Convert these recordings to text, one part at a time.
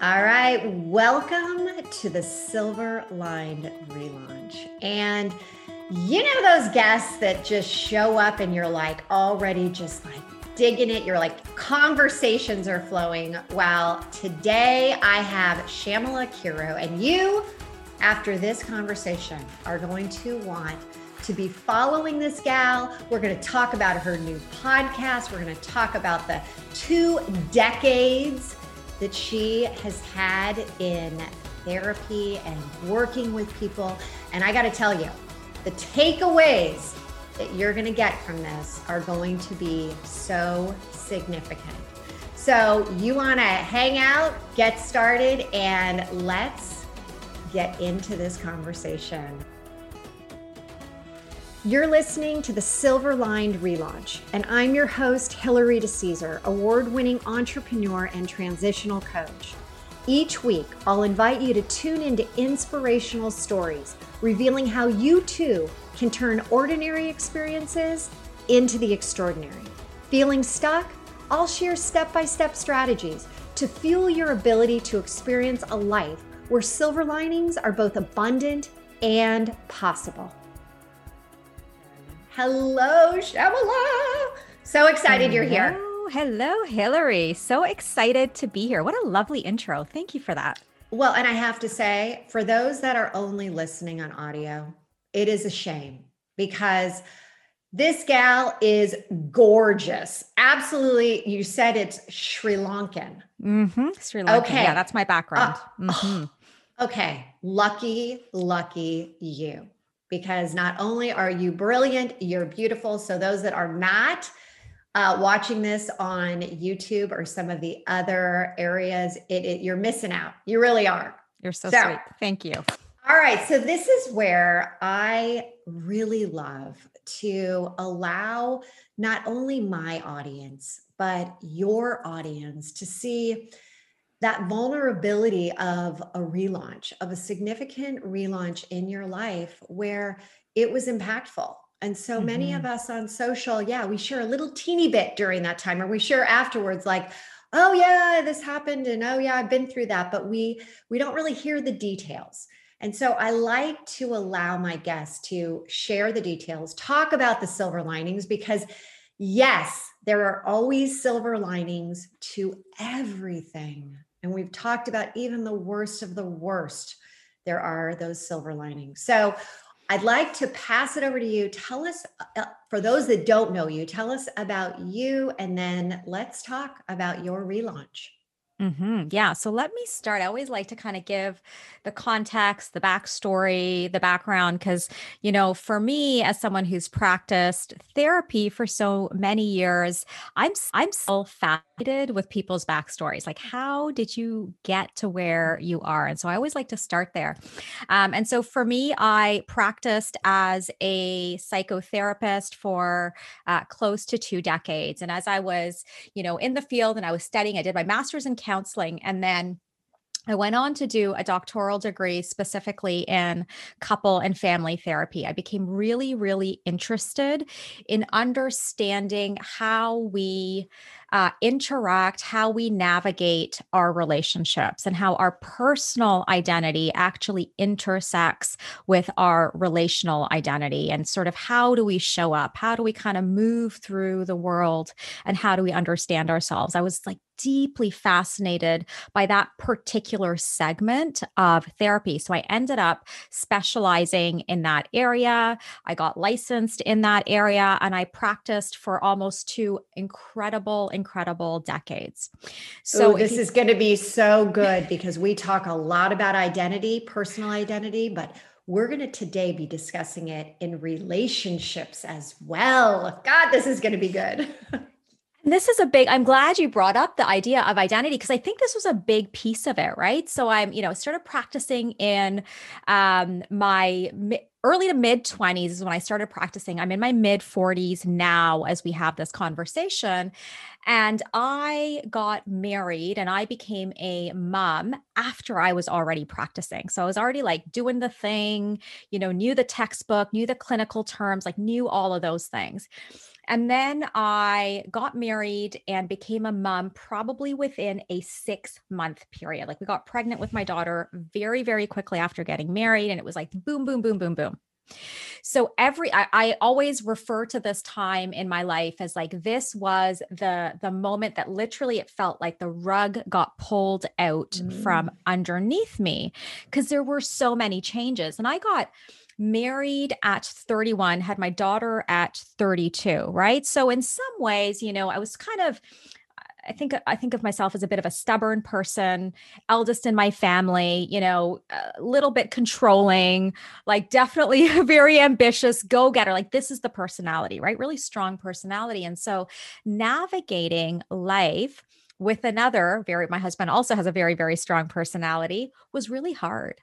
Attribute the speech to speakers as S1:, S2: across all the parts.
S1: All right, welcome to the Silver Lined relaunch. And you know those guests that just show up and you're like already just like digging it. You're like conversations are flowing. Well, today I have Shyamala Kiru, and you, after this conversation, are going to want to be following this gal. We're going to talk about her new podcast. We're going to talk about the two decades that she has had in therapy and working with people. And I got to tell you, the takeaways that you're going to get from this are going to be so significant. So, you want to hang out, get started, and let's get into this conversation. You're listening to the Silver Lined Relaunch, and I'm your host, Hilary DeCesar, award winning entrepreneur and transitional coach. Each week, I'll invite you to tune into inspirational stories, revealing how you too can turn ordinary experiences into the extraordinary. Feeling stuck? I'll share step by step strategies to fuel your ability to experience a life where silver linings are both abundant and possible. Hello, Shyamala. So excited
S2: hello,
S1: you're here.
S2: Hello, Hilary. So excited to be here. What a lovely intro. Thank you for that.
S1: Well, and I have to say, for those that are only listening on audio, it is a shame because this gal is gorgeous. Absolutely. You said it's Sri Lankan.
S2: Mm-hmm. Sri Lankan. Okay. Yeah, that's my background. Uh, mm-hmm.
S1: Okay. Lucky, lucky you because not only are you brilliant, you're beautiful. So, those that are not uh, watching this on YouTube or some of the other areas, it, it, you're missing out. You really are.
S2: You're so, so sweet. Thank you.
S1: All right. So, this is where I really love to allow not only my audience, but your audience to see that vulnerability of a relaunch, of a significant relaunch in your life where it was impactful. And so mm-hmm. many of mm-hmm. us on social, yeah, we share a little teeny bit during that time, or we share afterwards, like, oh yeah, this happened, and oh yeah, I've been through that, but we we don't really hear the details. And so I like to allow my guests to share the details, talk about the silver linings, because yes, there are always silver linings to everything. And we've talked about even the worst of the worst. There are those silver linings. So I'd like to pass it over to you. Tell us, uh, for those that don't know you, tell us about you, and then let's talk about your relaunch.
S2: Mm-hmm. Yeah. So let me start. I always like to kind of give the context, the backstory, the background, because, you know, for me, as someone who's practiced therapy for so many years, I'm I'm so fascinated with people's backstories. Like, how did you get to where you are? And so I always like to start there. Um, and so for me, I practiced as a psychotherapist for uh, close to two decades. And as I was, you know, in the field and I was studying, I did my master's in counseling. And then I went on to do a doctoral degree specifically in couple and family therapy. I became really, really interested in understanding how we uh, interact, how we navigate our relationships, and how our personal identity actually intersects with our relational identity, and sort of how do we show up? How do we kind of move through the world? And how do we understand ourselves? I was like deeply fascinated by that particular segment of therapy. So I ended up specializing in that area. I got licensed in that area and I practiced for almost two incredible, incredible decades.
S1: So Ooh, this you- is going to be so good because we talk a lot about identity, personal identity, but we're going to today be discussing it in relationships as well. God, this is going to be good.
S2: this is a big i'm glad you brought up the idea of identity because i think this was a big piece of it right? So i'm you know started practicing in um, my early to mid 20s is when i started practicing. I'm in my mid 40s now as we have this conversation. And i got married and i became a mom after i was already practicing. So i was already like doing the thing you know knew the textbook knew the clinical terms like knew all of those things And then I got married and became a mom probably within a six month period. Like we got pregnant with my daughter very, very quickly after getting married. And it was like boom, boom, boom, boom, boom. So every I, I, always refer to this time in my life as like this was the the moment that literally it felt like the rug got pulled out mm. from underneath me because there were so many changes. And I got married at 31, had my daughter at 32, right? So in some ways, you know, I was kind of I think I think of myself as a bit of a stubborn person, eldest in my family, you know, a little bit controlling, like definitely a very ambitious go-getter. Like this is the personality, right? Really strong personality. And so navigating life with another very my husband also has a very very strong personality was really hard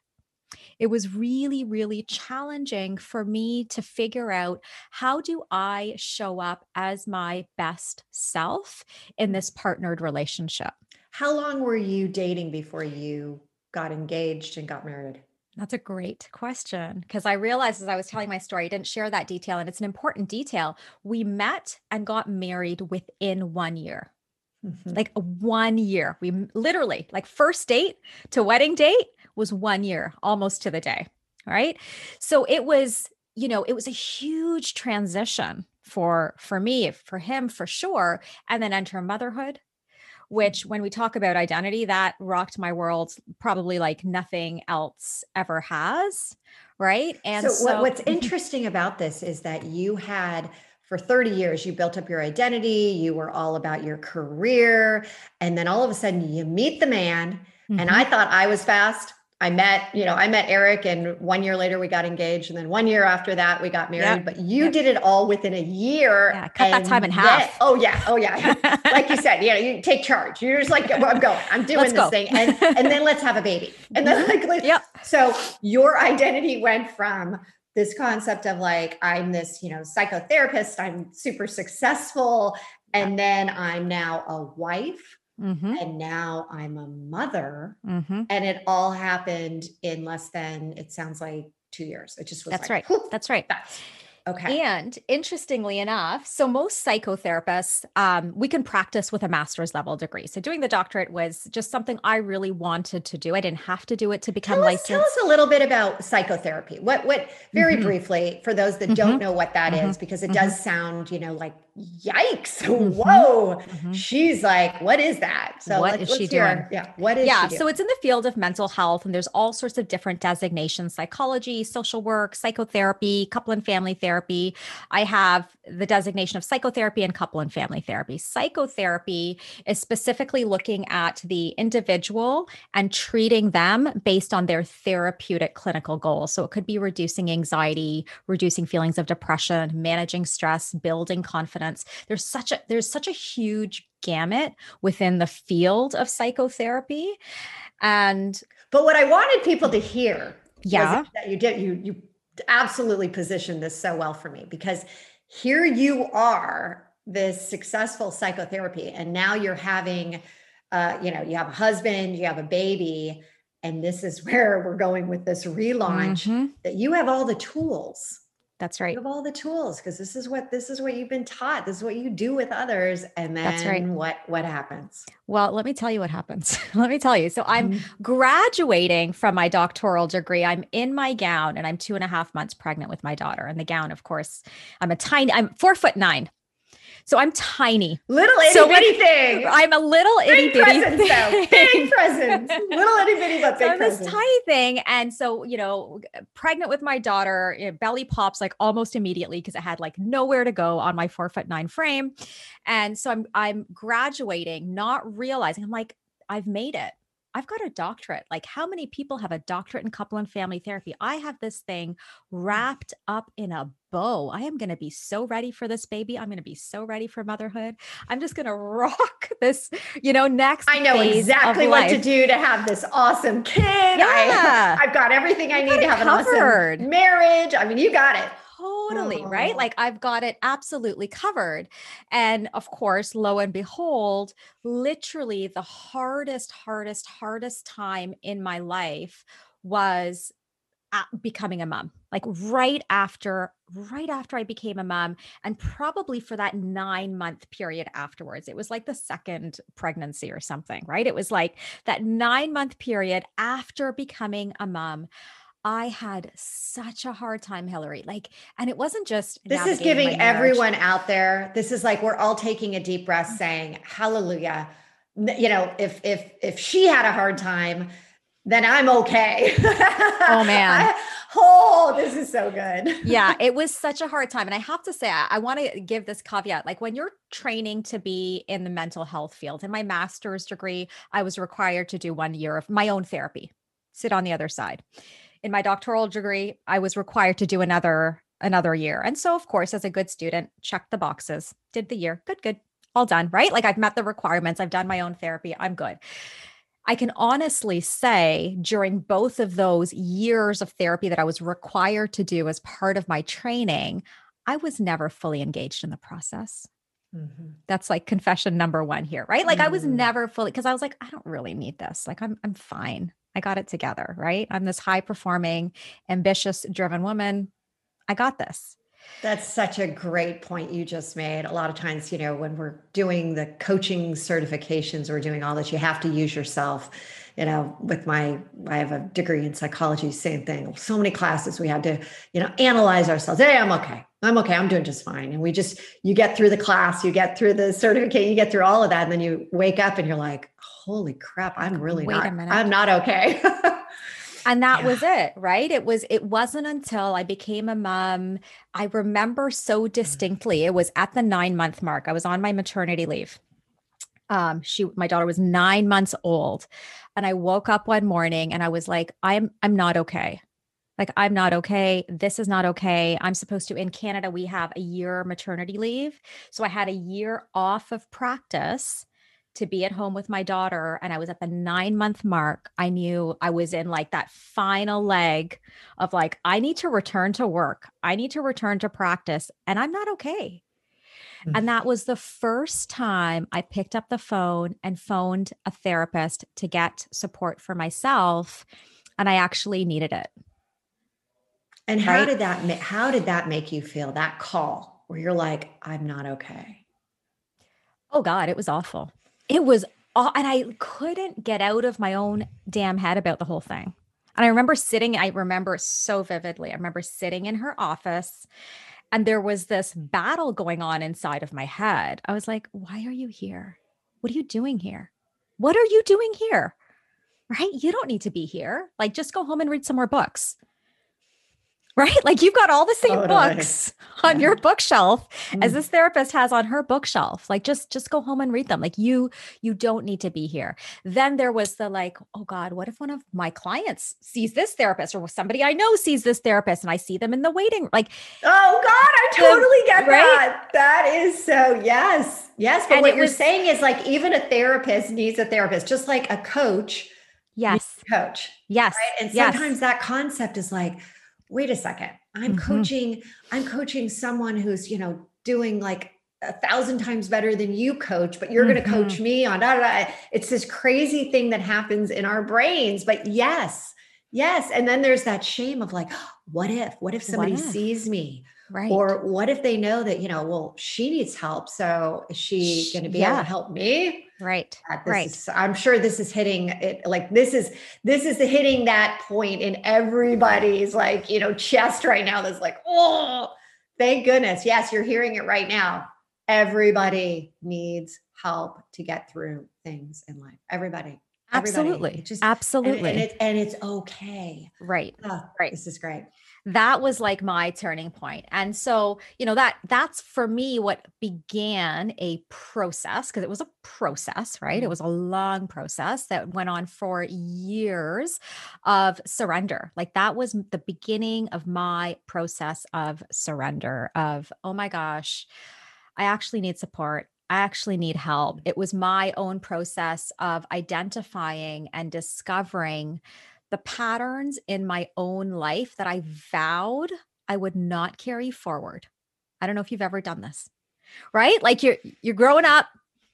S2: it was really, really challenging for me to figure out how do I show up as my best self in this partnered relationship.
S1: How long were you dating before you got engaged and got married?
S2: That's a great question because I realized as I was telling my story, I didn't share that detail, and it's an important detail. We met and got married within one year. Mm-hmm. Like one year. We literally, like first date to wedding date, was one year, almost to the day. Right. So it was, you know, it was a huge transition for for me, for him, for sure. And then enter motherhood, which when we talk about identity, that rocked my world probably like nothing else ever has. Right.
S1: And so, so what's interesting about this is that you had for 30 years you built up your identity you were all about your career and then all of a sudden you meet the man mm-hmm. and i thought i was fast I met, you know, I met Eric and one year later we got engaged. And then one year after that we got married. Yep. But you yep. did it all within a year.
S2: Yeah, cut that time in half.
S1: Then, oh yeah. Oh yeah. like you said, you know, you take charge. You're just like, well, I'm going, I'm doing let's this go. thing. And and then let's have a baby. And then like yep. so your identity went from this concept of like, I'm this, you know, psychotherapist, I'm super successful. And then I'm now a wife Mm-hmm. And now I'm a mother. Mm-hmm. And it all happened in less than, it sounds like two years. It just was
S2: That's
S1: like,
S2: right. That's right. That's, Okay. And interestingly enough, so most psychotherapists, um, we can practice with a master's level degree. So doing the doctorate was just something I really wanted to do. I didn't have to do it to become
S1: tell us,
S2: licensed.
S1: Tell us a little bit about psychotherapy. What, what, very mm-hmm. briefly, for those that mm-hmm. don't know what that mm-hmm. is, because it does mm-hmm. sound, you know, like yikes, mm-hmm. whoa. Mm-hmm. She's like, what is that?
S2: So what is she doing?
S1: Yeah. What is
S2: yeah. So it's in the field of mental health, and there's all sorts of different designations: psychology, social work, psychotherapy, couple and family therapy therapy. I have the designation of psychotherapy and couple and family therapy. Psychotherapy is specifically looking at the individual and treating them based on their therapeutic clinical goals. So it could be reducing anxiety, reducing feelings of depression, managing stress, building confidence. There's such a there's such a huge gamut within the field of psychotherapy. And
S1: but what I wanted people to hear
S2: yeah
S1: that you did you you absolutely positioned this so well for me because here you are this successful psychotherapy and now you're having uh, you know you have a husband you have a baby and this is where we're going with this relaunch mm-hmm. that you have all the tools
S2: that's right.
S1: You have all the tools because this is what this is what you've been taught. This is what you do with others. And then That's right. what what happens?
S2: Well, let me tell you what happens. let me tell you. So I'm mm-hmm. graduating from my doctoral degree. I'm in my gown and I'm two and a half months pregnant with my daughter. And the gown, of course, I'm a tiny, I'm four foot nine. So I'm tiny.
S1: Little itty so bitty thing.
S2: I'm a little itty bitty
S1: presents, thing. Big presents. Little itty bitty, but big so
S2: presents. this tiny thing. And so, you know, pregnant with my daughter, you know, belly pops like almost immediately because it had like nowhere to go on my four foot nine frame. And so I'm I'm graduating, not realizing I'm like, I've made it. I've got a doctorate. Like, how many people have a doctorate in couple and family therapy? I have this thing wrapped up in a bow. I am going to be so ready for this baby. I'm going to be so ready for motherhood. I'm just going to rock this, you know, next.
S1: I know exactly what to do to have this awesome kid. Yeah. I, have got everything I need to have covered. an awesome marriage. I mean, you got it
S2: totally oh. right like i've got it absolutely covered and of course lo and behold literally the hardest hardest hardest time in my life was becoming a mom like right after right after i became a mom and probably for that 9 month period afterwards it was like the second pregnancy or something right it was like that 9 month period after becoming a mom I had such a hard time, Hilary. Like, and it wasn't just
S1: this is giving everyone out there. This is like we're all taking a deep breath, saying, "Hallelujah." You know, if if if she had a hard time, then I'm okay.
S2: oh man. I,
S1: oh, this is so good.
S2: yeah, it was such a hard time. And I have to say, I, I want to give this caveat. Like when you're training to be in the mental health field, in my master's degree, I was required to do one year of my own therapy, sit on the other side. In my doctoral degree, I was required to do another another year. And so of course, as a good student, checked the boxes, did the year. Good, good. All done, right? Like I've met the requirements. I've done my own therapy. I'm good. I can honestly say during both of those years of therapy that I was required to do as part of my training, I was never fully engaged in the process. Mm-hmm. That's like confession number one here, right? Like mm-hmm. I was mm-hmm. never fully because I was like, I don't really need this. Like I'm I'm fine. I got it together, right? I'm this high performing, ambitious, driven woman. I got this.
S1: That's such a great point you just made. A lot of times, you know, when we're doing the coaching certifications, we're doing all this, you have to use yourself. You know, with my, I have a degree in psychology, same thing. So many classes we had to, you know, analyze ourselves. Hey, I'm okay. I'm okay. I'm doing just fine. And we just, you get through the class, you get through the certificate, you get through all of that. And then you wake up and you're like, holy crap, I'm really Wait not, I'm not okay.
S2: and that yeah. was it right? It was it wasn't until i became a mom i remember so mm. distinctly it was at the 9 month mark i was on my maternity leave. Um she my daughter was 9 months old and i woke up one morning and i was like i'm i'm not okay. Like i'm not okay. This is not okay. I'm supposed to in canada we have a year maternity leave. So i had a year off of practice to be at home with my daughter and I was at the 9 month mark, I knew I was in like that final leg of like I need to return to work. I need to return to practice and I'm not okay. Mm-hmm. And that was the first time I picked up the phone and phoned a therapist to get support for myself and I actually needed it.
S1: And how right? did that how did that make you feel that call where you're like I'm not okay?
S2: Oh god, it was awful it was all, and I couldn't get out of my own damn head about the whole thing. And I remember sitting, I remember so vividly. I remember sitting in her office and there was this battle going on inside of my head. I was like, why are you here? What are you doing here? What are you doing here? Right? You don't need to be here. Like, just go home and read some more books right? Like you've got all the same totally. books on your bookshelf mm. as this therapist has on her bookshelf. Like just just go home and read them. Like you you don't need to be here. Then there was the like, oh God, what if one of my clients sees this therapist or somebody I know sees this therapist and I see them in the waiting like
S1: Oh God, I totally the, get right? that. That is so yes. Yes, but and what you're was, saying is like even a therapist needs a therapist just like a coach
S2: Yes.
S1: coach.
S2: Yes.
S1: Right? And sometimes yes. that concept is like wait a second i'm mm-hmm. coaching i'm coaching someone who's you know doing like a thousand times better than you coach but you're mm-hmm. going to coach me on da, da, da. it's this crazy thing that happens in our brains but yes yes and then there's that shame of like what if what if somebody what if? sees me
S2: right
S1: or what if they know that you know well she needs help so is she going to be yeah. able to help me
S2: Right. right.
S1: Is, I'm sure this is hitting it like this is this is hitting that point in everybody's like, you know, chest right now that's like, oh, thank goodness. Yes, you're hearing it right now. Everybody needs help to get through things in life. Everybody.
S2: Absolutely. Just absolutely. And,
S1: and, it, and it's okay.
S2: Right. Oh, right.
S1: This is great
S2: that was like my turning point and so you know that that's for me what began a process because it was a process right it mm-hmm. was a long process that went on for years of surrender like that was the beginning of my process of surrender of oh my gosh i actually need support I actually need help. It was my own process of identifying and discovering the patterns in my own life that I vowed I would not carry forward. I don't know if you've ever done this. Right? Like you're you're growing up,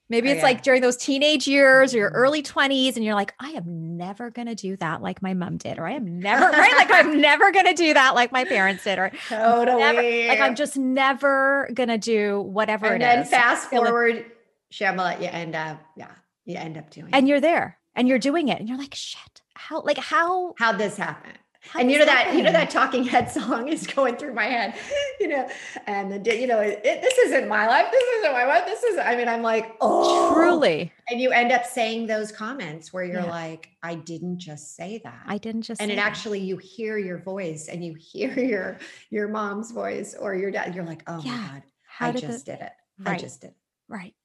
S2: Maybe
S1: Oh,
S2: it's
S1: yeah.
S2: like during those teenage years or your
S1: Mhm.
S2: early 20s, and you're like, I am never going to do that like my mom did, or I am never, right? Like, I'm never going to do that like my parents did, or
S1: Totally.
S2: like, I'm just never going to do whatever
S1: and
S2: it
S1: then
S2: is.
S1: fast
S2: feel like-
S1: forward, Shyamala, you end up, yeah, you end up doing. It.
S2: And
S1: it.
S2: you're there and you're doing it, and you're like, shit, how, like, how,
S1: how'd this happen?
S2: how
S1: and you know that you know that Talking Head song is going through my head, you know, and the you know it, it- this isn't my life. This isn't my life. This is. I mean, I'm like, oh,
S2: truly,
S1: And you end up saying those comments where you're
S2: Yeah.
S1: like, I didn't just say that.
S2: I didn't just,
S1: and it
S2: that.
S1: actually you hear your voice and you hear your your mom's voice or your dad. You're like, oh
S2: Yeah.
S1: my god,
S2: how
S1: I
S2: did
S1: just
S2: the,
S1: did it.
S2: Right.
S1: I just did. it.
S2: Right.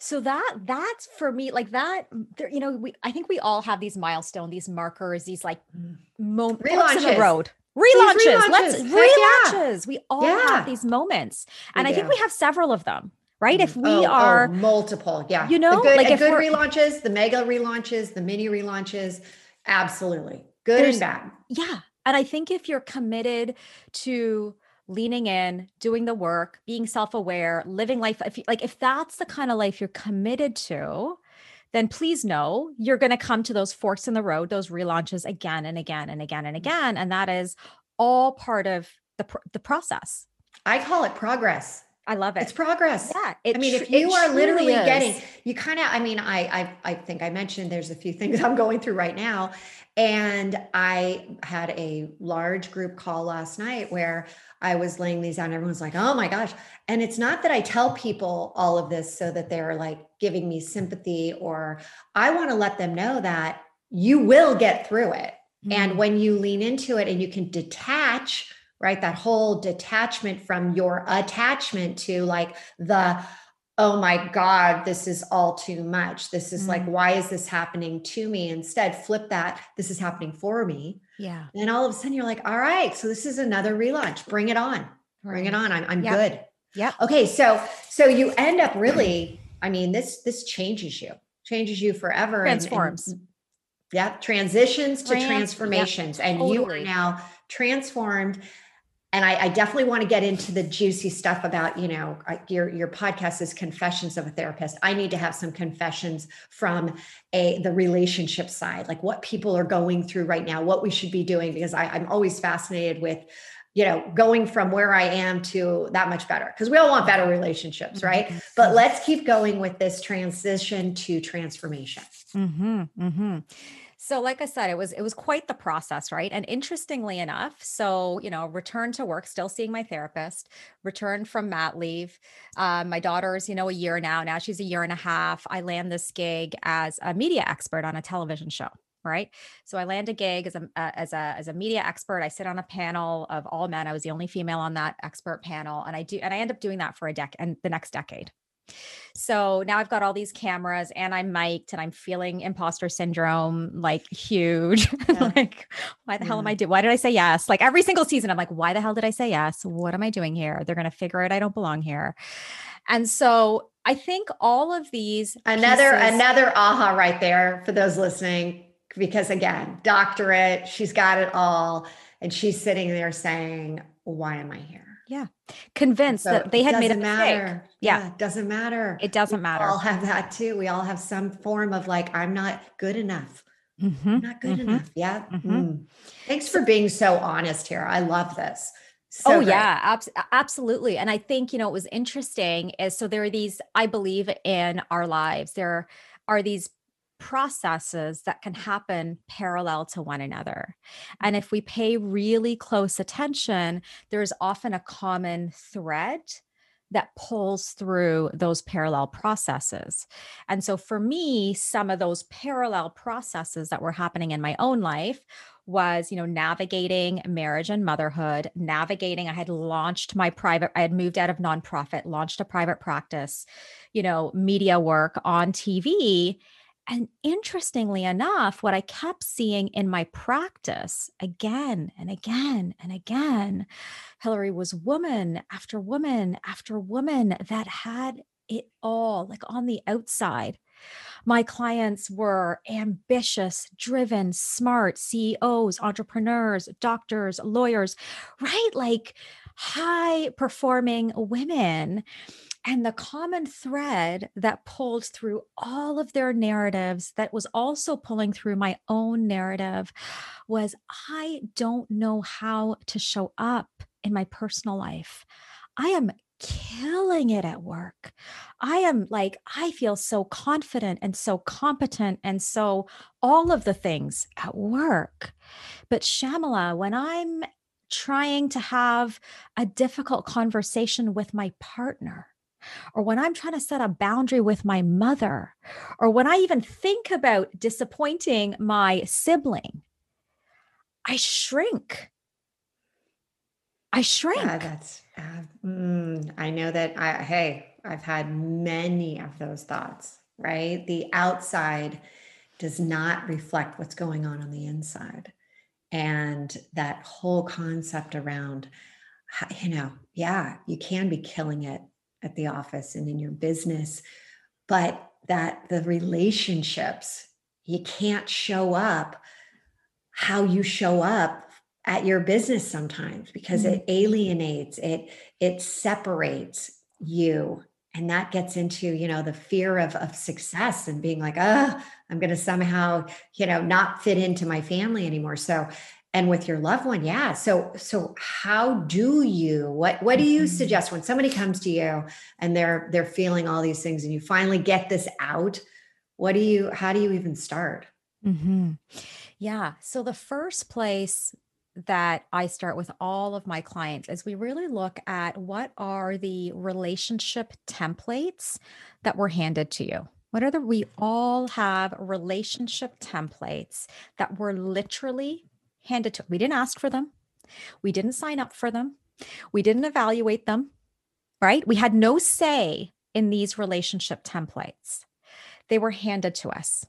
S2: So that that's for me like that there, you know we I think we all have these milestone these markers these like
S1: Mm.
S2: mo- forks in the
S1: Relaunches.
S2: road relaunches let's
S1: relaunches. Yeah.
S2: relaunches we all
S1: Yeah.
S2: have these moments
S1: We
S2: and I think we have several of them right if
S1: Mm.
S2: we
S1: Oh, oh,
S2: are
S1: multiple, yeah,
S2: you know,
S1: the good,
S2: like if
S1: good relaunches, the mega relaunches, the mini relaunches, absolutely good and bad.
S2: Yeah. And I think if you're committed to leaning in, doing the work, being self-aware, living life, if you, like if that's the kind of life you're committed to, then please know you're going to come to those forks in the road, those relaunches again and again and again and
S1: Mm.
S2: again, and that is all part of the the process.
S1: I call it progress.
S2: I love it.
S1: It's progress.
S2: yeah. It
S1: I mean,
S2: tr-
S1: if you are literally
S2: truly
S1: getting, you kind of, I mean, I, I, I think I mentioned there's a few things I'm going through right now, and I had a large group call last night where I was laying these out, and everyone's like, "Oh my gosh!" And it's not that I tell people all of this so that they're like giving me sympathy, or I want to let them know that you will get through it. And
S2: Mm.
S1: when you lean into it and you can detach, right, that whole detachment from your attachment to like the, oh my God, this is all too much. This is like,
S2: Mm.
S1: why is this happening to me? Instead, flip that, this is happening for me.
S2: Yeah.
S1: And then all of a sudden you're like, all right, so this is another relaunch. Bring it on. Bring it on. I'm, I'm
S2: Yep.
S1: good.
S2: Yeah.
S1: Okay. So, so you end up really, I mean, this, this changes you, changes you forever. and- and-
S2: Transforms.
S1: yeah, transitions to
S2: Trans- yep,
S1: transformations. And you are now transformed. And I, I definitely want to get into the juicy stuff about, you know, your your podcast is Confessions of a Therapist. I need to have some confessions from a the relationship side, like what people are going through right now, what we should be doing, because I, I'm always fascinated with, you know, going from where I am to that much better. Because we all want better relationships, right? But let's keep going with this transition to transformation.
S2: Mm-hmm, mm-hmm. So, like I said, it was it was quite the process, right? And interestingly enough, so you know, return to work, still seeing my therapist, returned from mat leave. Um, my daughter's, you know, a year now. Now she's a year and a half. I land this gig as a media expert on a television show. Right. So I land a gig as a uh, as a as a media expert. I sit on a panel of all men. I was the only female on that expert panel. And I do and I end up doing that for a decade and the next decade. So now I've got all these cameras and I'm mic'd and I'm feeling imposter syndrome like huge.
S1: Yeah.
S2: like, why the hell am I doing? Why did I say yes? Like every single season, I'm like, why the hell did I say yes? What am I doing here? They're going to figure out I don't belong here. And so I think all of these
S1: Another
S2: pieces-
S1: another aha right there for those listening, because again, doctorate, she's got it all, and she's sitting there saying, "Why am I here?"
S2: Convinced
S1: So
S2: that they had made a
S1: doesn't
S2: mistake.
S1: matter.
S2: Yeah.
S1: it doesn't matter.
S2: It doesn't
S1: We
S2: matter.
S1: We all have that too. We all have some form of like, "I'm not good enough."
S2: Mhm,
S1: I'm not good
S2: mhm.
S1: enough. Yeah.
S2: Mhm.
S1: Mm. Thanks for being so honest here. I love this. So
S2: oh
S1: great.
S2: yeah, abs- absolutely. And I think you know it was interesting is so there are these I believe in our lives there are these processes that can happen parallel to one another. And mm-hmm. if we pay really close attention, there's often a common thread that pulls through those parallel processes. And so for me, some of those parallel processes that were happening in my own life was, you know, navigating marriage and motherhood, navigating, I had launched my private, I had moved out of nonprofit, launched a private practice, you know, media work on TV. And interestingly enough, what I kept seeing in my practice again and again and again, Hilary was woman after woman after woman that had it all, like on the outside. My clients were ambitious, driven, smart CEOs, entrepreneurs, doctors, lawyers, right? Like high performing women. And the common thread that pulled through all of their narratives, that was also pulling through my own narrative, was I don't know how to show up in my personal life. I am killing it at work. I am like, I feel so confident and so competent and so all of the things at work. But Shyamala, when I'm trying to have a difficult conversation with my partner, or when I'm trying to set a boundary with my mother, or when I even think about disappointing my sibling, I shrink. I shrink.
S1: Yeah, that's, uh, mm, I know that I, hey, I've had many of those thoughts, right? The outside does not reflect what's going on on the inside. And that whole concept around, you know, yeah, you can be killing it at the office and in your business, but that the relationships, you can't show up how you show up at your business sometimes because mm-hmm. it alienates it it separates you and that gets into you know the fear of of success and being like oh i'm going to somehow you know not fit into my family anymore. So and with your loved one yeah. So so how do you what what do you mm-hmm. suggest when somebody comes to you and they're they're feeling all these things and you finally get this out? What do you how do you even start?
S2: Mm-hmm. yeah. So the first place that I start with all of my clients is we really look at what are the relationship templates that were handed to you. What are the, we all have relationship templates that were literally handed to we didn't ask for them. We didn't sign up for them. We didn't evaluate them right? We had no say in these relationship templates. They were handed to us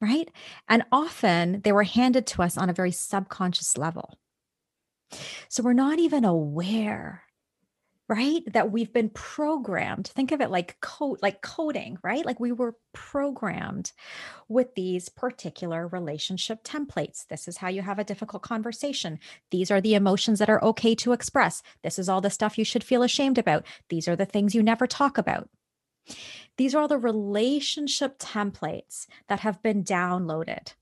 S2: right? And often they were handed to us on a very subconscious level. So we're not even aware right that we've been programmed. Think of it like code like coding right? Like we were programmed with these particular relationship templates. This is how you have a difficult conversation. These are the emotions that are okay to express. This is all the stuff you should feel ashamed about. These are the things you never talk about these are all the relationship templates that have been downloaded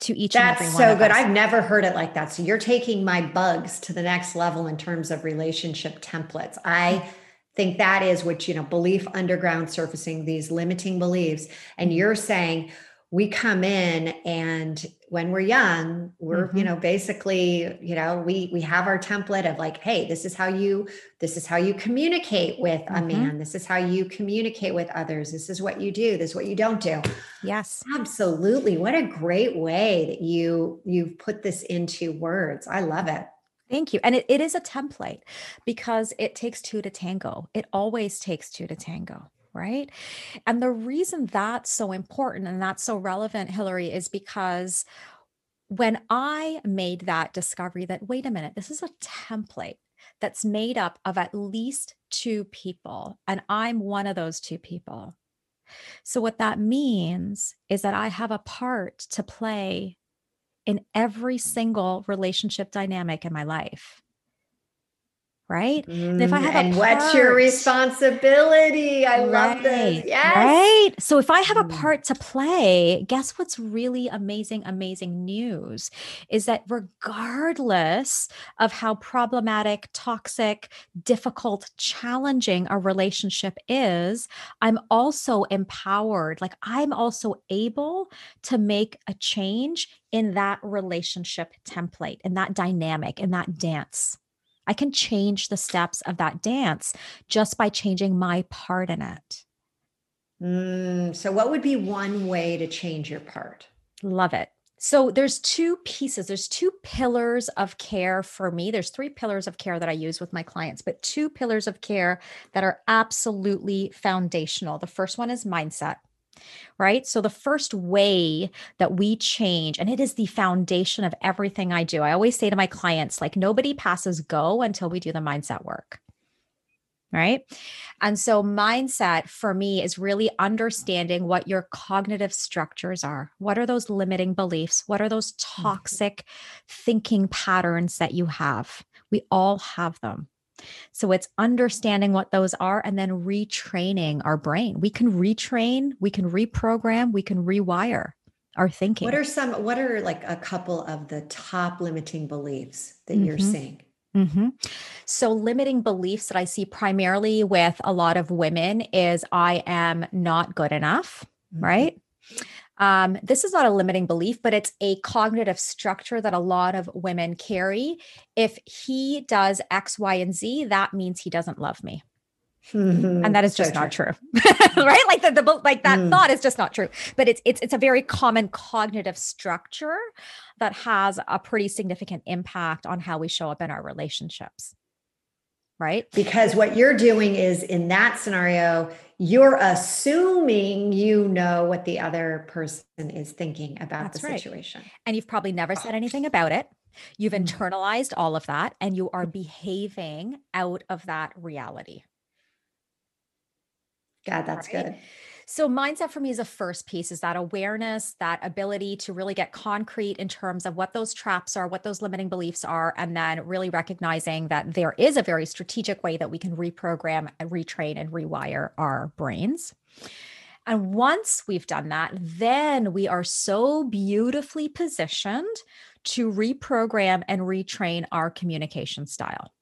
S2: to each.
S1: That's so good. Us. I've never heard it like that. So you're taking my bugs to the next level in terms of relationship templates. I mm-hmm. think that is what, you know, belief underground surfacing, these limiting beliefs. And you're saying, we come in and when we're young we're mm-hmm. you know basically you know we we have our template of like hey this is how you this is how you communicate with mm-hmm. a man. This is how you communicate with others. This is what you do. This is what you don't do.
S2: Yes.
S1: Absolutely. What a great way that you you've put this into words. I love it.
S2: Thank you. And it, it is a template because it takes two to tango. It always takes two to tango right? And the reason that's so important and that's so relevant, Hilary, is because when I made that discovery that, wait a minute, this is a template that's made up of at least two people, and I'm one of those two people. So, what that means is that I have a part to play in every single relationship dynamic in my life right?
S1: Mm, and if I mm, have and a part, what's your responsibility? I right, love this. Yes.
S2: Right. So if I have a mm. part to play, guess what's really amazing, amazing news is that regardless of how problematic, toxic, difficult, challenging a relationship is, I'm also empowered. Like I'm also able to make a change in that relationship template, in that dynamic, in that dance. I can change the steps of that dance just by changing my part in it.
S1: Mm, so, what would be one way to change your part?
S2: Love it. So there's two pieces. There's two pillars of care for me. There's three pillars of care that I use with my clients, but two pillars of care that are absolutely foundational. The first one is mindset right? So, the first way that we change, and it is the foundation of everything I do, I always say to my clients, like, nobody passes go until we do the mindset work. Right. And so, mindset for me is really understanding what your cognitive structures are. What are those limiting beliefs? What are those mm-hmm. toxic thinking patterns that you have? We all have them. So it's understanding what those are and then retraining our brain. We can retrain, we can reprogram, we can rewire our thinking.
S1: What are some, what are like a couple of the top limiting beliefs that mm-hmm. you're seeing?
S2: Mm-hmm. So, limiting beliefs that I see primarily with a lot of women is I am not good enough, mm-hmm. right? Um, this is not a limiting belief, but it's a cognitive structure that a lot of women carry. If he does X, Y, and Z, that means he doesn't love me. and that is just so not true, true. right like the, the like that mm. thought is just not true but it's it's it's a very common cognitive structure that has a pretty significant impact on how we show up in our relationships right
S1: because what you're doing is in that scenario you're assuming you know what the other person is thinking about That's the right. situation.
S2: And you've probably never said anything about it. You've mm. internalized all of that and you are behaving out of that reality.
S1: God, that's right? good.
S2: So mindset for me is a first piece is that awareness, that ability to really get concrete in terms of what those traps are, what those limiting beliefs are, and then really recognizing that there is a very strategic way that we can reprogram and retrain and rewire our brains. And once we've done that, then we are so beautifully positioned to reprogram and retrain our communication style.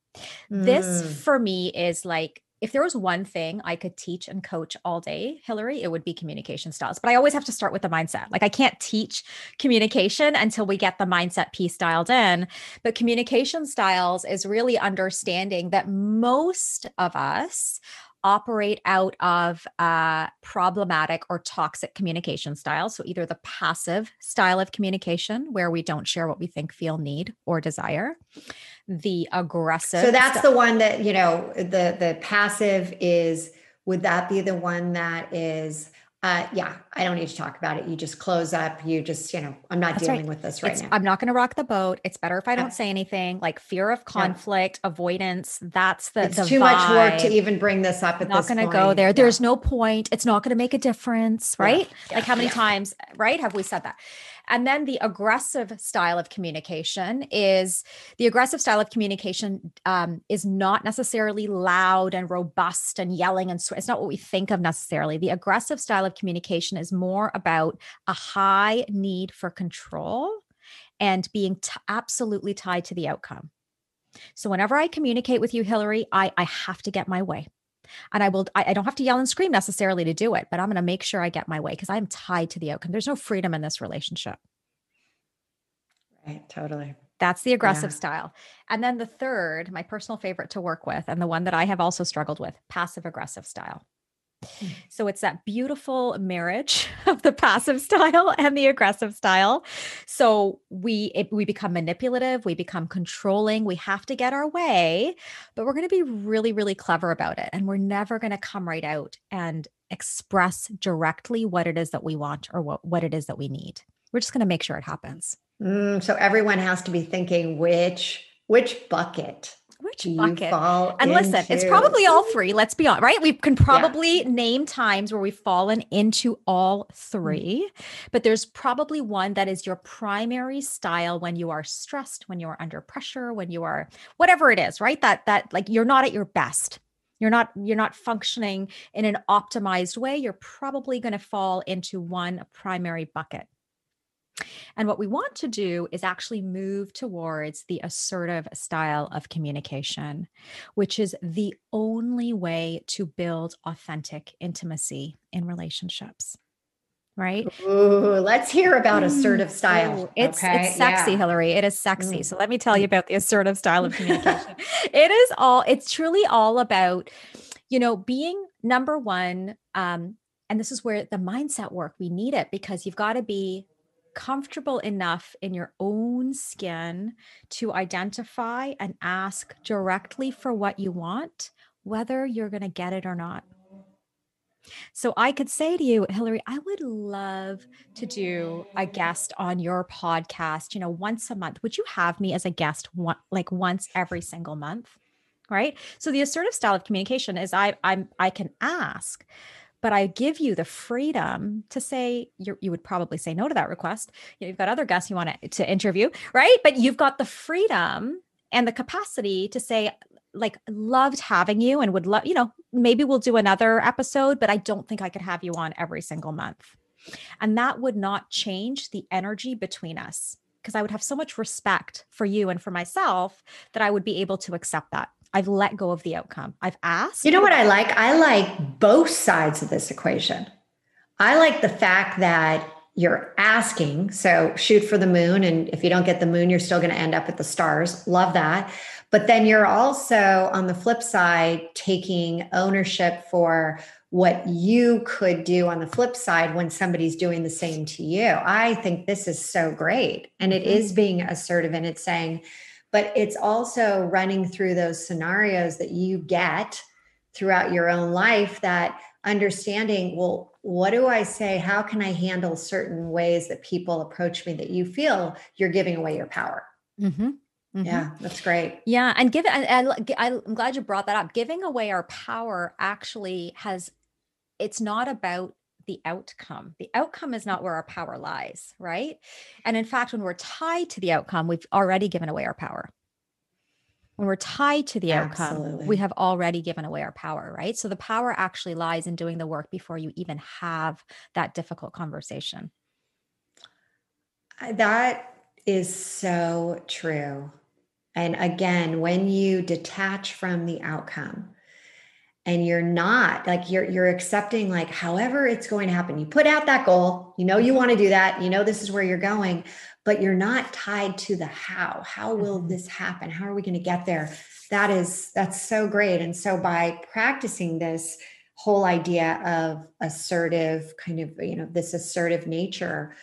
S2: Mm. This for me is like if there was one thing I could teach and coach all day, Hilary, it would be communication styles. But I always have to start with the mindset. Like I can't teach communication until we get the mindset piece dialed in. But communication styles is really understanding that most of us operate out of uh, problematic or toxic communication styles. So, either the passive style of communication, where we don't share what we think, feel, need, or desire, the aggressive.
S1: So, that's st- the one that, you know, the, the passive is, would that be the one that is uh, yeah, I don't need to talk about it. You just close up. You just, you know, I'm not That's dealing right. with this right
S2: it's,
S1: now.
S2: I'm not going to rock the boat. It's better if I don't say anything. Like fear of conflict, yeah. avoidance. That's the.
S1: It's
S2: the
S1: too vibe. much work to even bring this up. At
S2: not going to go there. Yeah. There's no point. It's not going to make a difference, right? Yeah. Like how many times, right? Have we said that? And then the aggressive style of communication is the aggressive style of communication um, is not necessarily loud and robust and yelling and it's not what we think of necessarily. The aggressive style of communication is more about a high need for control and being t- absolutely tied to the outcome. So whenever I communicate with you, Hilary, I, I have to get my way. And I will, I, I don't have to yell and scream necessarily to do it, but I'm going to make sure I get my way because I'm tied to the outcome. There's no freedom in this relationship.
S1: Right. Totally.
S2: That's the aggressive yeah. style. And then the third, my personal favorite to work with, and the one that I have also struggled with, passive aggressive style. So it's that beautiful marriage of the passive style and the aggressive style. So we it, we become manipulative, we become controlling, we have to get our way, but we're going to be really really clever about it and we're never going to come right out and express directly what it is that we want or what what it is that we need. We're just going to make sure it happens.
S1: Mm, so everyone has to be thinking which which bucket
S2: which bucket? And listen, into? it's probably all three. Let's be honest, right? We can probably yeah. name times where we've fallen into all mm. three, but there's probably one that is your primary style when you are stressed, when you are under pressure, when you are whatever it is, right? That that like you're not at your best. You're not you're not functioning in an optimized way. You're probably going to fall into one primary bucket. And what we want to do is actually move towards the assertive style of communication, which is the only way to build authentic intimacy in relationships. Right?
S1: Ooh, let's hear about assertive style.
S2: It's okay? it's sexy, yeah. Hilary. It is sexy. Mm. So let me tell you about the assertive style of communication. it is all, it's truly all about, you know, being number one. Um, and this is where the mindset work, we need it because you've got to be comfortable enough in your own skin to identify and ask directly for what you want, whether you're going to get it or not. So I could say to you, Hilary, I would love to do a guest on your podcast, you know, once a month. Would you have me as a guest one, like once every single month? Right? So the assertive style of communication is I I'm I can ask but I give you the freedom to say you would probably say no to that request. You have got other guests you want to, to interview, right? But you've got the freedom and the capacity to say, like, loved having you and would love, you know, maybe we'll do another episode, but I don't think I could have you on every single month. And that would not change the energy between us because I would have so much respect for you and for myself that I would be able to accept that. I've let go of the outcome. I've asked.
S1: You know what I like? I like both sides of this equation. I like the fact that you're asking, so shoot for the moon. And if you don't get the moon, you're still going to end up at the stars. Love that. But then you're also on the flip side taking ownership for what you could do on the flip side when somebody's doing the same to you. I think this is so great. And it is mm-hmm. being assertive and it's saying, but it's also running through those scenarios that you get throughout your own life that understanding, well, what do I say? How can I handle certain ways that people approach me that you feel you're giving away your power? Mm-hmm. Mm-hmm. Yeah, that's great.
S2: Yeah, and give it. I'm glad you brought that up. Giving away our power actually has it's not about the outcome. The outcome is not where our power lies, right? And in fact, when we're tied to the outcome, we've already given away our power. When we're tied to the Absolutely. outcome, we have already given away our power, right? So the power actually lies in doing the work before you even have that difficult conversation.
S1: That is so true. And again, when you detach from the outcome, and you're not like you're you're accepting like however it's going to happen. You put out that goal you know you want to do that you know this is where you're going but you're not tied to the how. How will mm-hmm. this happen? How are we going to get there? That is that's so great. And so by practicing this whole idea of assertive kind of you know this assertive nature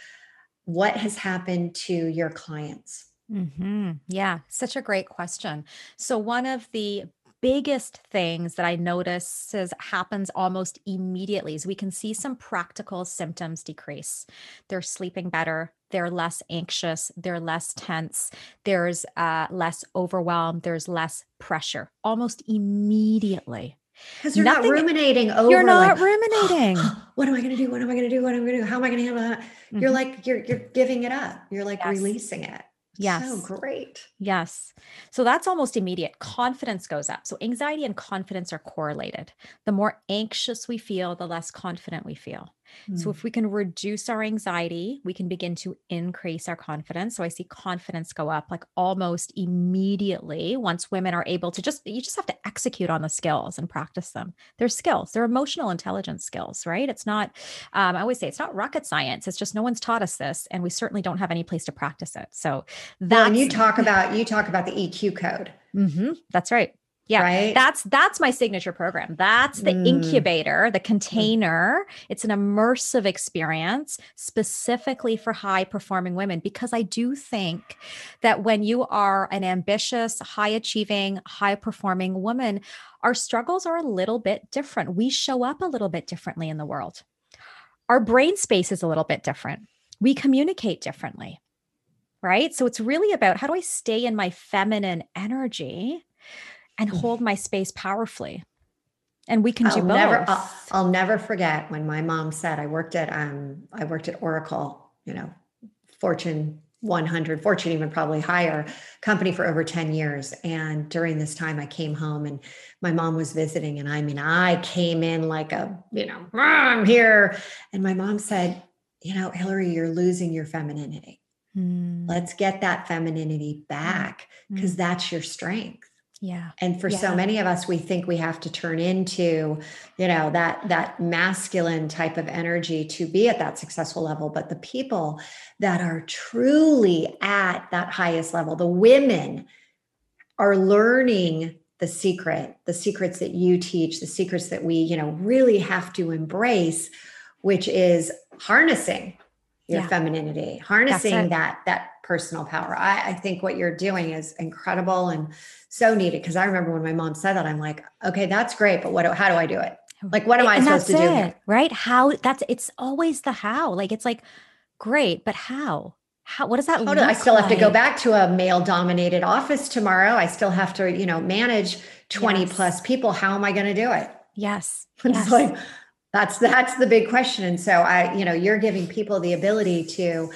S1: what has happened to your clients?
S2: Mm-hmm. Yeah, such a great question. So, one of the biggest things that I notice is happens almost immediately is we can see some practical symptoms decrease. They're sleeping better, they're less anxious, they're less tense, there's uh, less overwhelm, there's less pressure almost immediately.
S1: Because you're Nothing, not ruminating over.
S2: You're not like, ruminating.
S1: what am I going to do? What am I going to do? What am I going to do? How am I going to handle that? Mm-hmm. You're like you're you're giving it up. You're like yes. releasing it.
S2: Yes.
S1: So great.
S2: Yes. So that's almost immediate. Confidence goes up. So anxiety and confidence are correlated. The more anxious we feel, the less confident we feel. So hmm. if we can reduce our anxiety, we can begin to increase our confidence. So I see confidence go up like almost immediately once women are able to just you just have to execute on the skills and practice them. They're skills. They're emotional intelligence skills, right? It's not um, I always say it's not rocket science. It's just no one's taught us this and we certainly don't have any place to practice it. So
S1: that well, you talk about you talk about the EQ code.
S2: Mm-hmm. That's right. Yeah. Right? That's that's my signature program. That's the mm. incubator, the mm. container. It's an immersive experience specifically for high performing women because I do think that when you are an ambitious, high achieving, high performing woman, our struggles are a little bit different. We show up a little bit differently in the world. Our brain space is a little bit different. We communicate differently. Right? So it's really about how do I stay in my feminine energy? And mm. hold my space powerfully. And we can I'll do both.
S1: Never, I'll, I'll never forget when my mom said, I worked at, um, I worked at Oracle, you know, Fortune 100, Fortune even probably higher company for over 10 years. And during this time, I came home and my mom was visiting. And I mean, I came in like a, you know, I'm here. And my mom said, you know, Hilary, you're losing your femininity. Mm. Let's get that femininity back because mm. that's your strength.
S2: Yeah.
S1: And for
S2: yeah.
S1: so many of us we think we have to turn into, you know, that that masculine type of energy to be at that successful level, but the people that are truly at that highest level, the women are learning the secret, the secrets that you teach, the secrets that we, you know, really have to embrace, which is harnessing your yeah. femininity, harnessing that that personal power. I, I think what you're doing is incredible and so needed. Because I remember when my mom said that, I'm like, okay, that's great, but what? How do I do it? Oh, like, what am I and supposed to do? It,
S2: right? How? That's it's always the how. Like, it's like great, but how? How? What does that? Do,
S1: I still
S2: like?
S1: have to go back to a male-dominated office tomorrow. I still have to, you know, manage 20 yes. plus people. How am I going to do it?
S2: Yes.
S1: It's
S2: yes.
S1: like that's that's the big question. And so I, you know, you're giving people the ability to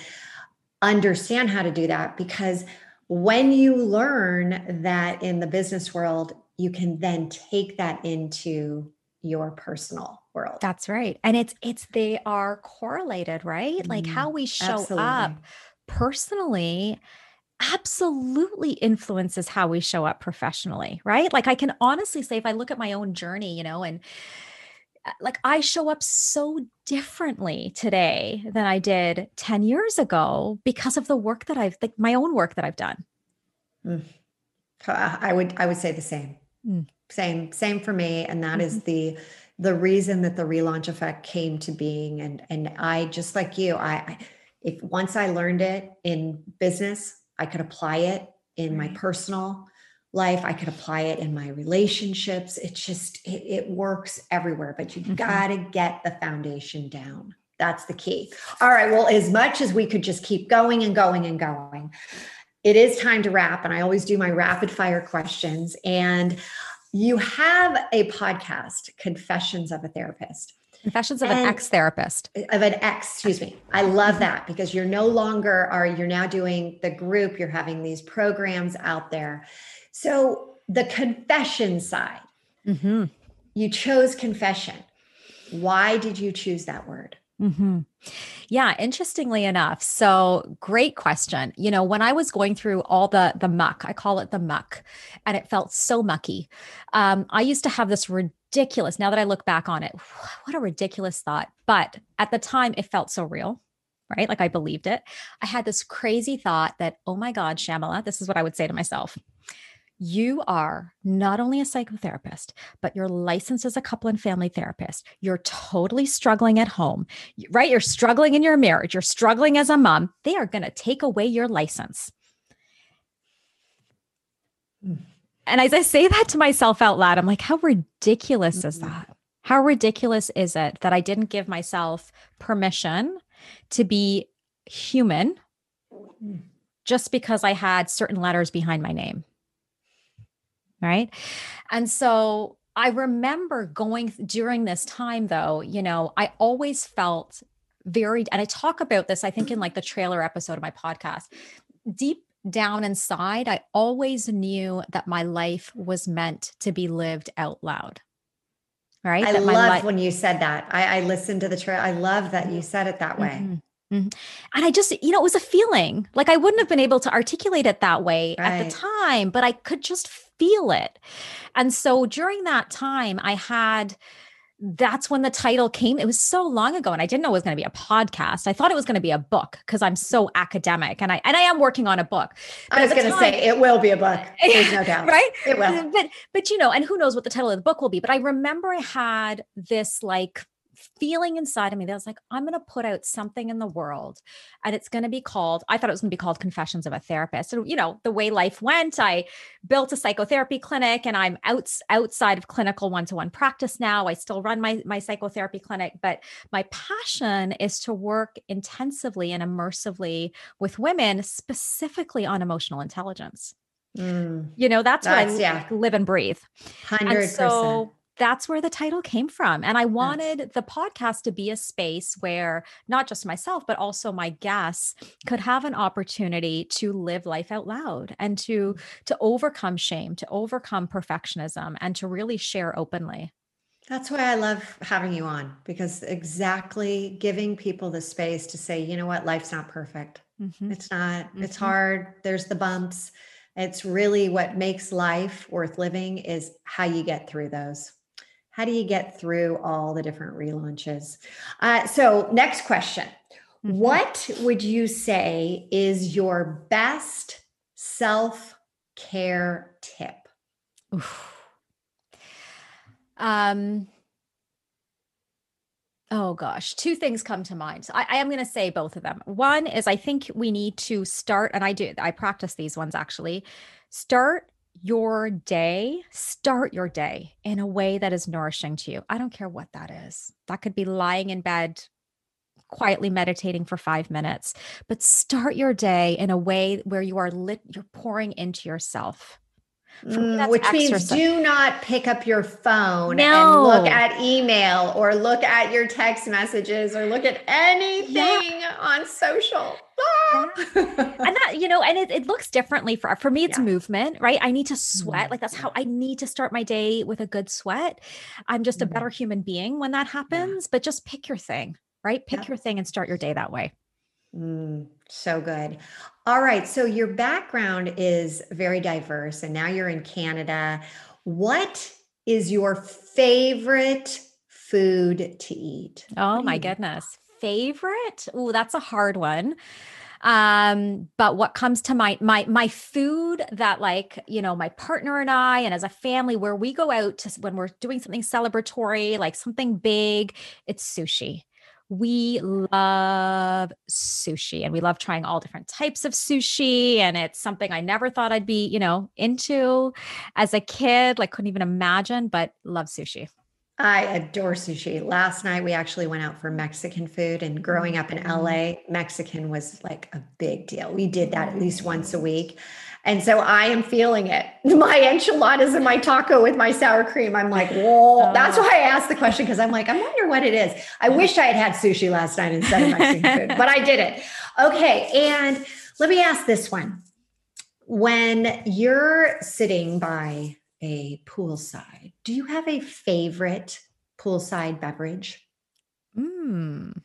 S1: understand how to do that because when you learn that in the business world, you can then take that into your personal world.
S2: That's right. And it's it's they are correlated, right? Mm, like how we show absolutely. up personally absolutely influences how we show up professionally, right? Like I can honestly say if I look at my own journey, you know, and like I show up so differently today than I did 10 years ago because of the work that I've like my own work that I've done.
S1: Mm. I would I would say the same. Mm. Same same for me and that mm-hmm. is the the reason that the relaunch effect came to being and and I just like you I, I if once I learned it in business I could apply it in right. my personal life. I could apply it in my relationships. It just, it, it works everywhere, but you mm-hmm. got to get the foundation down. That's the key. All right. Well, as much as we could just keep going and going and going, it is time to wrap. And I always do my rapid fire questions. And you have a podcast, Confessions of a Therapist.
S2: Confessions of and an ex therapist.
S1: Of an ex, excuse me. I love that because you're no longer are you're now doing the group, you're having these programs out there. So the confession side, mm-hmm. you chose confession. Why did you choose that word?
S2: Mm-hmm. Yeah, interestingly enough. So, great question. You know, when I was going through all the the muck, I call it the muck, and it felt so mucky. Um, I used to have this ridiculous. Now that I look back on it, what a ridiculous thought. But at the time, it felt so real, right? Like I believed it. I had this crazy thought that, oh my God, Shyamala, this is what I would say to myself. You are not only a psychotherapist, but you're licensed as a couple and family therapist. You're totally struggling at home, right? You're struggling in your marriage. You're struggling as a mom. They are going to take away your license. Mm. And as I say that to myself out loud, I'm like, how ridiculous mm-hmm. is that? How ridiculous is it that I didn't give myself permission to be human mm. just because I had certain letters behind my name? Right. And so I remember going during this time, though, you know, I always felt very, and I talk about this, I think, in like the trailer episode of my podcast. Deep down inside, I always knew that my life was meant to be lived out loud. Right.
S1: I love li- when you said that. I, I listened to the trail. I love that you said it that way. Mm-hmm.
S2: Mm-hmm. And I just, you know, it was a feeling like I wouldn't have been able to articulate it that way right. at the time, but I could just feel it. And so during that time, I had that's when the title came. It was so long ago, and I didn't know it was going to be a podcast. I thought it was going to be a book because I'm so academic, and I and I am working on a book.
S1: But I was going to say it will be a book. There's no doubt,
S2: right?
S1: It will.
S2: But but you know, and who knows what the title of the book will be? But I remember I had this like feeling inside of me that was like, I'm going to put out something in the world and it's going to be called, I thought it was going to be called Confessions of a Therapist. So, you know, the way life went, I built a psychotherapy clinic and I'm out, outside of clinical one to one practice now. I still run my, my psychotherapy clinic, but my passion is to work intensively and immersively with women, specifically on emotional intelligence. Mm, you know, that's, that's what I yeah. live and breathe.
S1: 100%. And so
S2: that's where the title came from. And I wanted the podcast to be a space where not just myself, but also my guests could have an opportunity to live life out loud and to mm. to overcome shame, to overcome perfectionism, and to really share openly.
S1: That's why I love having you on because exactly giving people the space to say, you know what, life's not perfect. Mm-hmm. It's not, mm-hmm. it's hard. There's the bumps. It's really what makes life worth living is how you get through those how do you get through all the different relaunches? Uh, so, next question mm-hmm. What would you say is your best self care tip? Oof.
S2: Um, Oh gosh, two things come to mind. So I, I am going to say both of them. One is I think we need to start, and I do, I practice these ones actually. Start your day, start your day in a way that is nourishing to you. I don't care what that is. That could be lying in bed, quietly meditating for five minutes, but start your day in a way where you are lit, you're pouring into yourself.
S1: Mm, which exercise. means do not pick up your phone no. and look at email or look at your text messages or look at anything yeah. on social.
S2: and that you know, and it, it looks differently for for me. It's
S1: Yeah.
S2: movement, right? I need to sweat.
S1: Mhm.
S2: Like that's how I need to start my day with a good sweat. I'm just a
S1: Mhm.
S2: better human being when that happens. But just pick your thing, right? Pick
S1: Yep.
S2: your thing and start your day that way.
S1: Mm, so good. All right. So your background is very diverse, and now you're in Canada. What is your favorite food to eat?
S2: Oh my goodness. Favorite? Oh, that's a hard one. Um, but what comes to mind, my my food that like, you know, my partner and I and as a family where we go out to when we're doing something celebratory, like something big, it's sushi. We love sushi and we love trying all different types of sushi. And it's something I never thought I'd be, you know, into as a kid, like couldn't even imagine, but love sushi.
S1: I adore sushi. Last night we actually went out for Mexican food, and growing up in
S2: Mm.
S1: LA, Mexican was like a big deal. We did that at least once a week. And so I am feeling it. My enchiladas and my taco with my sour cream. I'm like, whoa. That's
S2: Oh.
S1: why I asked the question because I'm like, I wonder what it is. I wish I had had sushi last night instead of Mexican food, but I did it. Okay. And let me ask this one. When you're sitting by a poolside, do you have a favorite poolside beverage?
S2: Mm.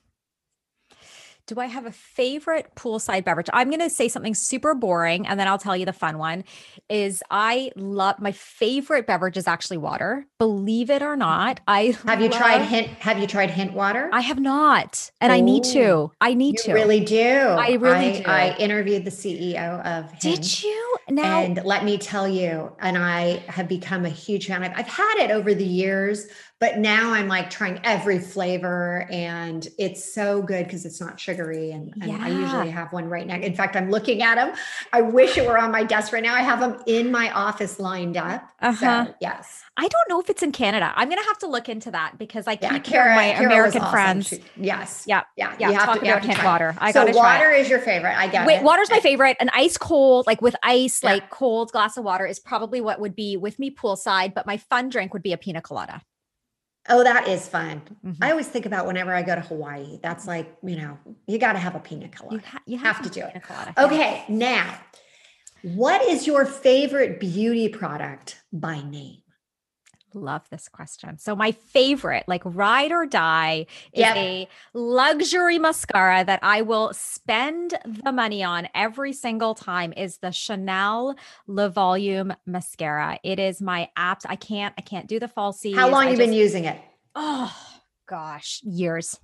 S2: Do I have a favorite poolside beverage? I'm going to say something super boring and then I'll tell you the fun one. Is I love my favorite beverage is actually water. Believe it or mm-hmm. not, I
S1: Have you tried hint? Have you tried hint water?
S2: I have not, and I need to. Oh, I need
S1: you
S2: to.
S1: really do. I
S2: really do.
S1: I interviewed the CEO of Hint.
S2: Did you now?
S1: And let me tell you, and I have become a huge fan. I've, I've had it over the years, but now I'm like trying every flavor, and it's so good because it's not sugary. And, and I usually have one right now. In fact, I'm looking at them. I wish it were on my desk right now. I have them in my office lined up.
S2: Uh-huh.
S1: So yes,
S2: I don't know if it's in Canada. I'm going to have to look into that because I
S1: yeah.
S2: keep my American
S1: awesome.
S2: friends.
S1: She- yes,
S2: Yeah.
S1: yeah,
S2: Yeah,
S1: You have
S2: talk
S1: to,
S2: about
S1: try
S2: water. I
S1: so
S2: got to try. it.
S1: water is your favorite. I get
S2: Wait,
S1: it.
S2: water's my favorite. An ice cold, like with ice,
S1: Yeah.
S2: like cold glass of water is probably what would be with me poolside. But my fun drink would be a pina colada.
S1: Oh, that is fun.
S2: Mhm.
S1: I always think about whenever I go to Hawaii. That's like, you know, you got to have a pina colada.
S2: You, ha- you
S1: have to do it.
S2: Pina colada. yeah.
S1: Okay, now, what is your favorite beauty product by name?
S2: Love this question. So my favorite, like ride or die, is
S1: Yep.
S2: a luxury mascara that I will spend the money on every single time is the Chanel Le Volume mascara. It is my apps. I can't, I can't do the falsies.
S1: How long
S2: I
S1: you been using it?
S2: Oh gosh, years.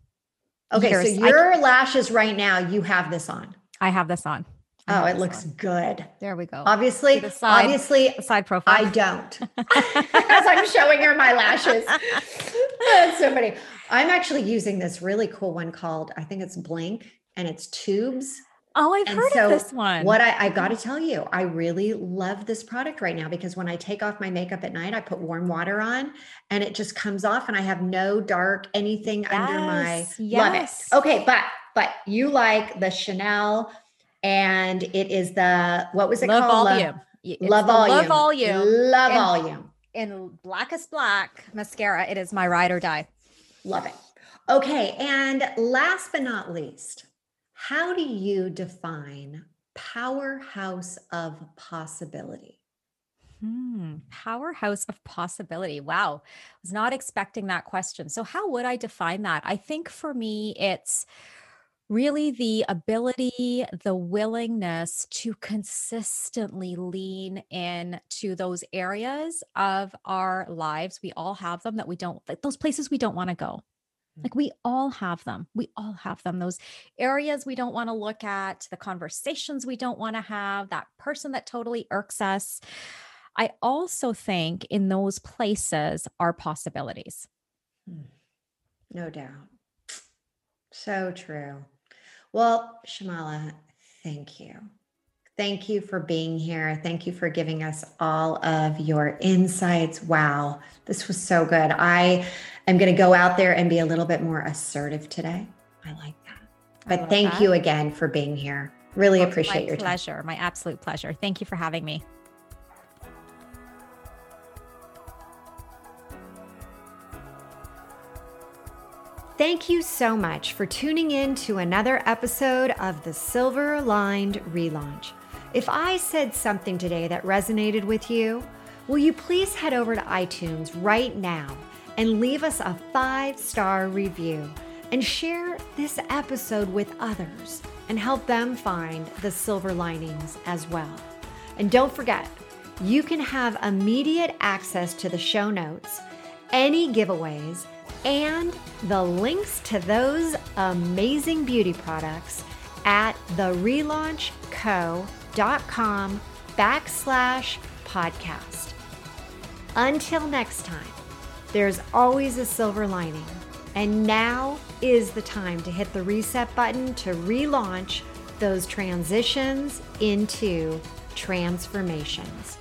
S1: Okay,
S2: years.
S1: so
S2: I
S1: your lashes right now, you have this on.
S2: I have this on.
S1: Oh, it looks
S2: on.
S1: good.
S2: There we go.
S1: Obviously,
S2: the side.
S1: obviously,
S2: side profile.
S1: I don't. As I'm showing her my lashes. That's so funny. I'm actually using this really cool one called, I think it's Blinc, and it's tubes.
S2: oh, I've
S1: And
S2: heard
S1: so
S2: of this one.
S1: What I, I got to tell you, I really love this product right now because when I take off my makeup at night, I put warm water on and it just comes off and I have no dark anything under my
S2: Yes,
S1: love it. Okay, but but you like the Chanel and it is the what was it
S2: Le
S1: called?
S2: Volume. Y- it's
S1: La
S2: the Le
S1: volume.
S2: Volume.
S1: La
S2: And-
S1: volume.
S2: in blackest black mascara. It is my ride or die.
S1: Love it. Okay, and last but not least, how do you define powerhouse of possibility?
S2: Hmm. Powerhouse of possibility. Wow. Was not expecting that question. So, how would I define that? I think for me, it's really the ability, the willingness to consistently lean in to those areas of our lives. We all have them that we don't, like those places we don't want to go. Mm. Like we all have them. We all have them. Those areas we don't want to look at, the conversations we don't want to have, that person that totally irks us. I also think in those places are possibilities. Hmm.
S1: No doubt. So true. Well, Shyamala, thank you. Thank you for being here. Thank you for giving us all of your insights. Wow, this was so good. I am going to go out there and be a little bit more assertive today. I like that. But thank
S2: that.
S1: you again for being here. Really
S2: Well,
S1: appreciate your time.
S2: pleasure. My absolute pleasure. Thank you for having me.
S1: Thank you so much for tuning in to another episode of the Silver Lined Relaunch. If I said something today that resonated with you, will you please head over to iTunes right now and leave us a five star review and share this episode with others and help them find the silver linings as well. And don't forget, you can have immediate access to the show notes, any giveaways, and the links to those amazing beauty products at therelaunchco.com backslash podcast. Until next time, there's always a silver lining. And now is the time to hit the reset button to relaunch those transitions into transformations.